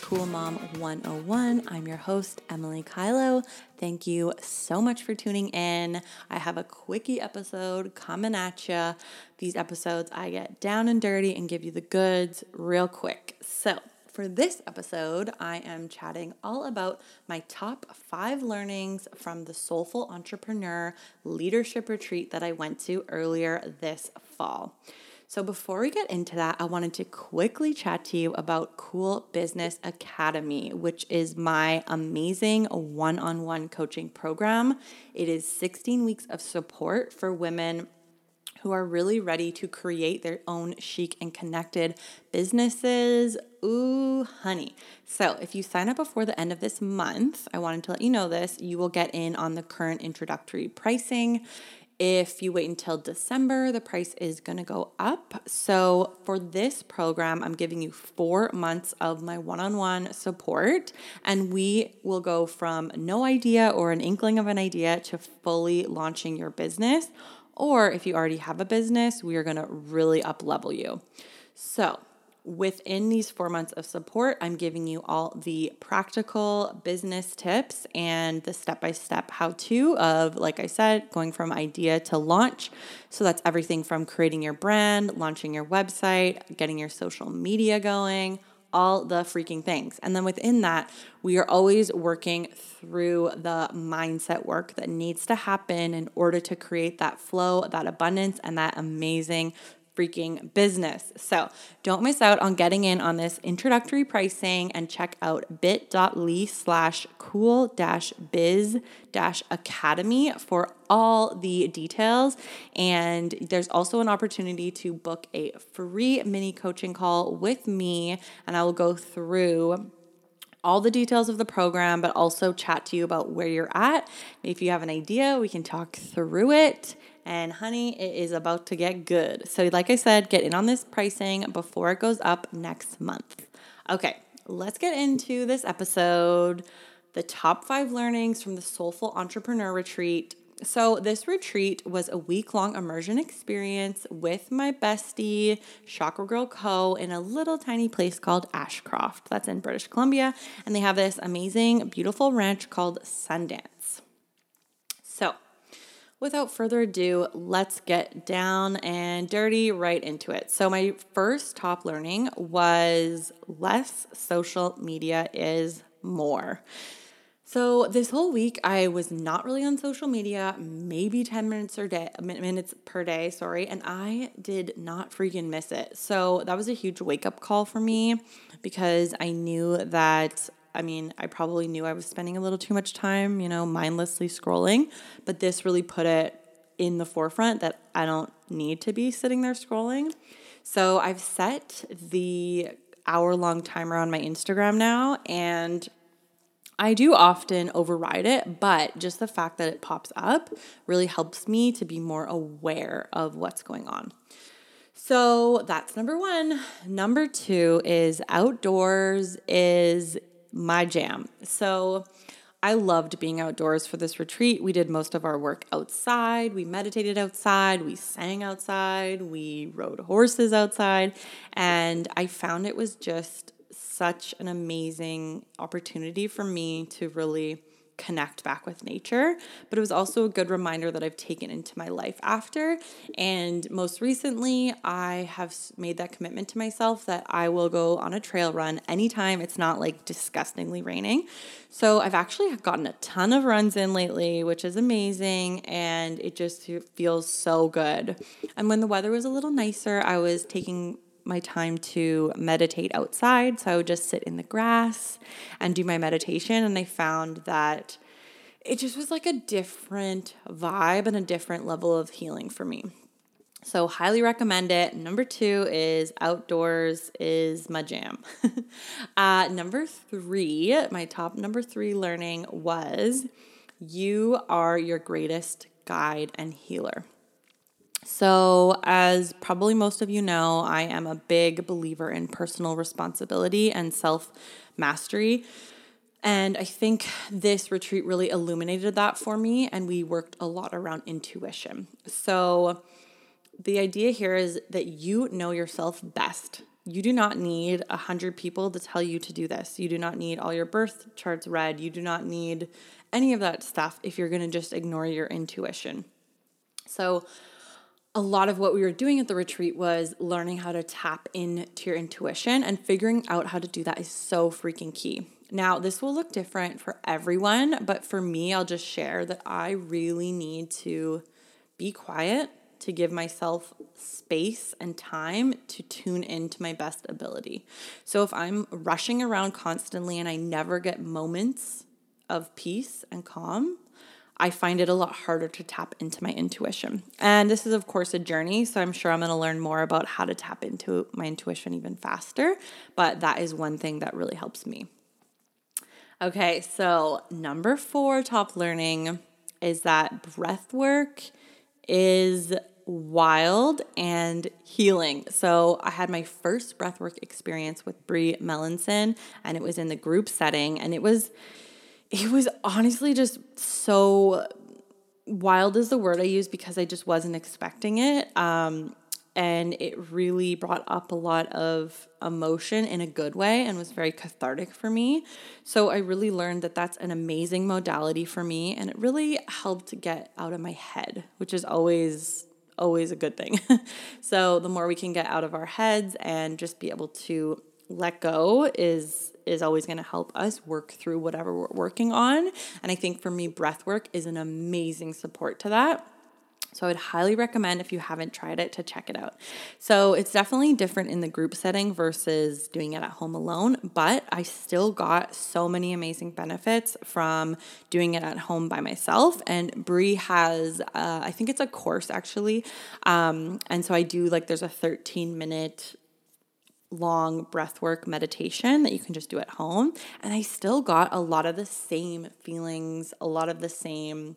Cool Mom 101. I'm your host, Emily Kylo. Thank you so much for tuning in. I have a quickie episode coming at you. These episodes, I get down and dirty and give you the goods real quick. So, for this episode, I am chatting all about my top five learnings from the Soulful Entrepreneur Leadership Retreat that I went to earlier this fall. So, before we get into that, I wanted to quickly chat to you about Cool Business Academy, which is my amazing one on one coaching program. It is 16 weeks of support for women who are really ready to create their own chic and connected businesses. Ooh, honey. So, if you sign up before the end of this month, I wanted to let you know this, you will get in on the current introductory pricing. If you wait until December, the price is going to go up. So, for this program, I'm giving you four months of my one on one support, and we will go from no idea or an inkling of an idea to fully launching your business. Or if you already have a business, we are going to really up level you. So, within these four months of support, I'm giving you all the practical business tips and the step by step how to of, like I said, going from idea to launch. So that's everything from creating your brand, launching your website, getting your social media going. All the freaking things. And then within that, we are always working through the mindset work that needs to happen in order to create that flow, that abundance, and that amazing freaking business. So don't miss out on getting in on this introductory pricing and check out bit.ly slash cool dash biz dash academy for all the details. And there's also an opportunity to book a free mini coaching call with me, and I will go through all the details of the program, but also chat to you about where you're at. If you have an idea, we can talk through it and honey, it is about to get good. So, like I said, get in on this pricing before it goes up next month. Okay, let's get into this episode the top five learnings from the Soulful Entrepreneur Retreat. So, this retreat was a week long immersion experience with my bestie, Chakra Girl Co., in a little tiny place called Ashcroft. That's in British Columbia. And they have this amazing, beautiful ranch called Sundance. So, without further ado, let's get down and dirty right into it. So, my first top learning was less social media is more. So this whole week I was not really on social media, maybe 10 minutes or day minutes per day, sorry, and I did not freaking miss it. So that was a huge wake up call for me because I knew that I mean, I probably knew I was spending a little too much time, you know, mindlessly scrolling, but this really put it in the forefront that I don't need to be sitting there scrolling. So I've set the hour long timer on my Instagram now, and I do often override it, but just the fact that it pops up really helps me to be more aware of what's going on. So that's number one. Number two is outdoors is my jam. So I loved being outdoors for this retreat. We did most of our work outside. We meditated outside. We sang outside. We rode horses outside. And I found it was just such an amazing opportunity for me to really connect back with nature, but it was also a good reminder that I've taken into my life after. And most recently, I have made that commitment to myself that I will go on a trail run anytime it's not like disgustingly raining. So I've actually gotten a ton of runs in lately, which is amazing. And it just feels so good. And when the weather was a little nicer, I was taking my time to meditate outside. So I would just sit in the grass and do my meditation. And I found that it just was like a different vibe and a different level of healing for me. So, highly recommend it. Number two is outdoors is my jam. uh, number three, my top number three learning was you are your greatest guide and healer. So, as probably most of you know, I am a big believer in personal responsibility and self mastery. And I think this retreat really illuminated that for me, and we worked a lot around intuition. So, the idea here is that you know yourself best. You do not need a hundred people to tell you to do this. You do not need all your birth charts read. You do not need any of that stuff if you're going to just ignore your intuition. So, a lot of what we were doing at the retreat was learning how to tap into your intuition and figuring out how to do that is so freaking key. Now, this will look different for everyone, but for me, I'll just share that I really need to be quiet to give myself space and time to tune into my best ability. So if I'm rushing around constantly and I never get moments of peace and calm, I find it a lot harder to tap into my intuition. And this is, of course, a journey. So I'm sure I'm going to learn more about how to tap into my intuition even faster. But that is one thing that really helps me. Okay, so number four top learning is that breath work is wild and healing. So I had my first breathwork experience with Brie Melanson and it was in the group setting and it was it was honestly just so wild is the word I use because I just wasn't expecting it. Um, and it really brought up a lot of emotion in a good way and was very cathartic for me. So I really learned that that's an amazing modality for me and it really helped get out of my head, which is always always a good thing. so the more we can get out of our heads and just be able to let go is is always going to help us work through whatever we're working on. And I think for me breath work is an amazing support to that. So I would highly recommend if you haven't tried it to check it out. So it's definitely different in the group setting versus doing it at home alone, but I still got so many amazing benefits from doing it at home by myself. And Brie has, uh, I think it's a course actually. Um, and so I do like, there's a 13 minute long breathwork meditation that you can just do at home. And I still got a lot of the same feelings, a lot of the same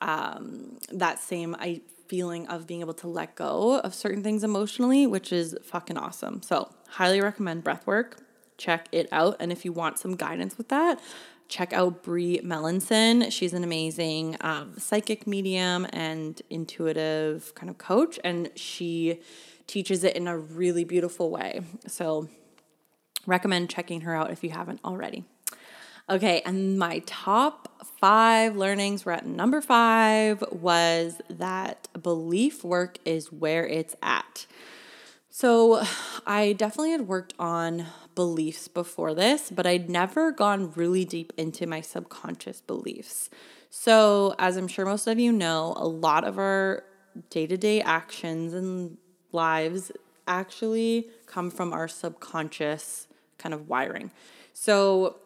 um, that same I feeling of being able to let go of certain things emotionally, which is fucking awesome. So, highly recommend breath work. Check it out. And if you want some guidance with that, check out Brie Melanson. She's an amazing um, psychic medium and intuitive kind of coach, and she teaches it in a really beautiful way. So, recommend checking her out if you haven't already. Okay, and my top five learnings, we're at number five, was that belief work is where it's at. So I definitely had worked on beliefs before this, but I'd never gone really deep into my subconscious beliefs. So, as I'm sure most of you know, a lot of our day to day actions and lives actually come from our subconscious kind of wiring. So,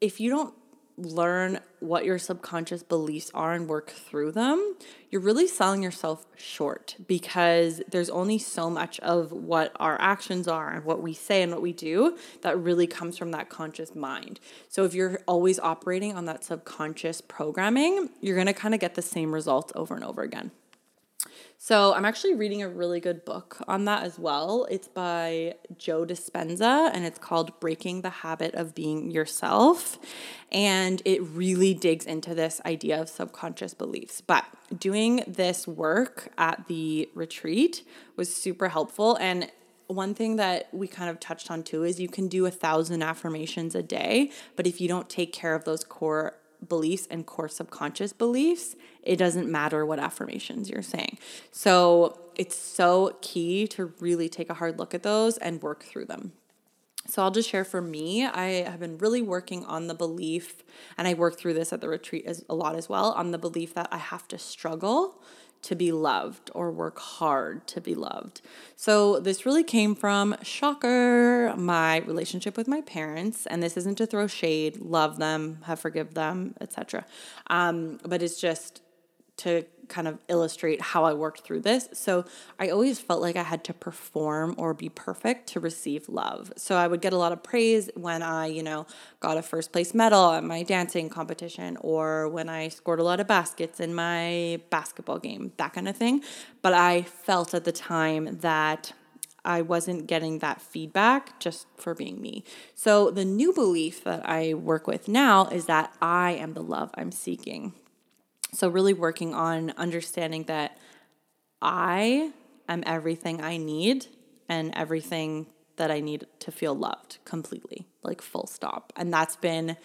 if you don't learn what your subconscious beliefs are and work through them, you're really selling yourself short because there's only so much of what our actions are and what we say and what we do that really comes from that conscious mind. So if you're always operating on that subconscious programming, you're going to kind of get the same results over and over again. So I'm actually reading a really good book on that as well. It's by Joe Dispenza and it's called Breaking the Habit of Being Yourself. And it really digs into this idea of subconscious beliefs. But doing this work at the retreat was super helpful. And one thing that we kind of touched on too is you can do a thousand affirmations a day, but if you don't take care of those core beliefs and core subconscious beliefs, it doesn't matter what affirmations you're saying. So it's so key to really take a hard look at those and work through them. So I'll just share for me, I have been really working on the belief, and I work through this at the retreat as a lot as well, on the belief that I have to struggle to be loved or work hard to be loved. So, this really came from shocker, my relationship with my parents. And this isn't to throw shade, love them, have forgive them, etc. Um, but it's just to kind of illustrate how I worked through this. So I always felt like I had to perform or be perfect to receive love. So I would get a lot of praise when I, you know, got a first place medal at my dancing competition or when I scored a lot of baskets in my basketball game, that kind of thing. But I felt at the time that I wasn't getting that feedback just for being me. So, the new belief that I work with now is that I am the love I'm seeking. So, really working on understanding that I am everything I need and everything that I need to feel loved completely, like full stop. And that's been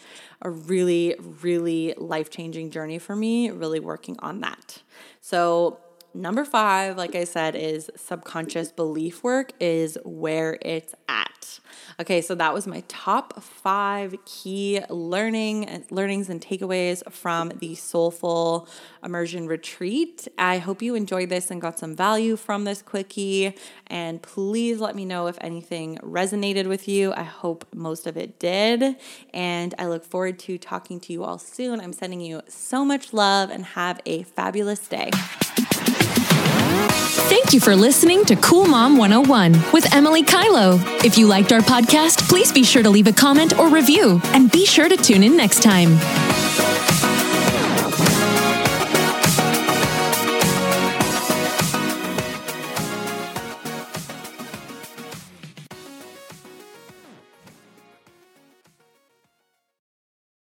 a really, really life changing journey for me, really working on that. So, number five, like I said, is subconscious belief work, is where it's at. Okay, so that was my top five key learning learnings and takeaways from the Soulful Immersion Retreat. I hope you enjoyed this and got some value from this quickie. And please let me know if anything resonated with you. I hope most of it did. And I look forward to talking to you all soon. I'm sending you so much love and have a fabulous day. Thank you for listening to Cool Mom 101 with Emily Kylo. If you liked our podcast, please be sure to leave a comment or review and be sure to tune in next time.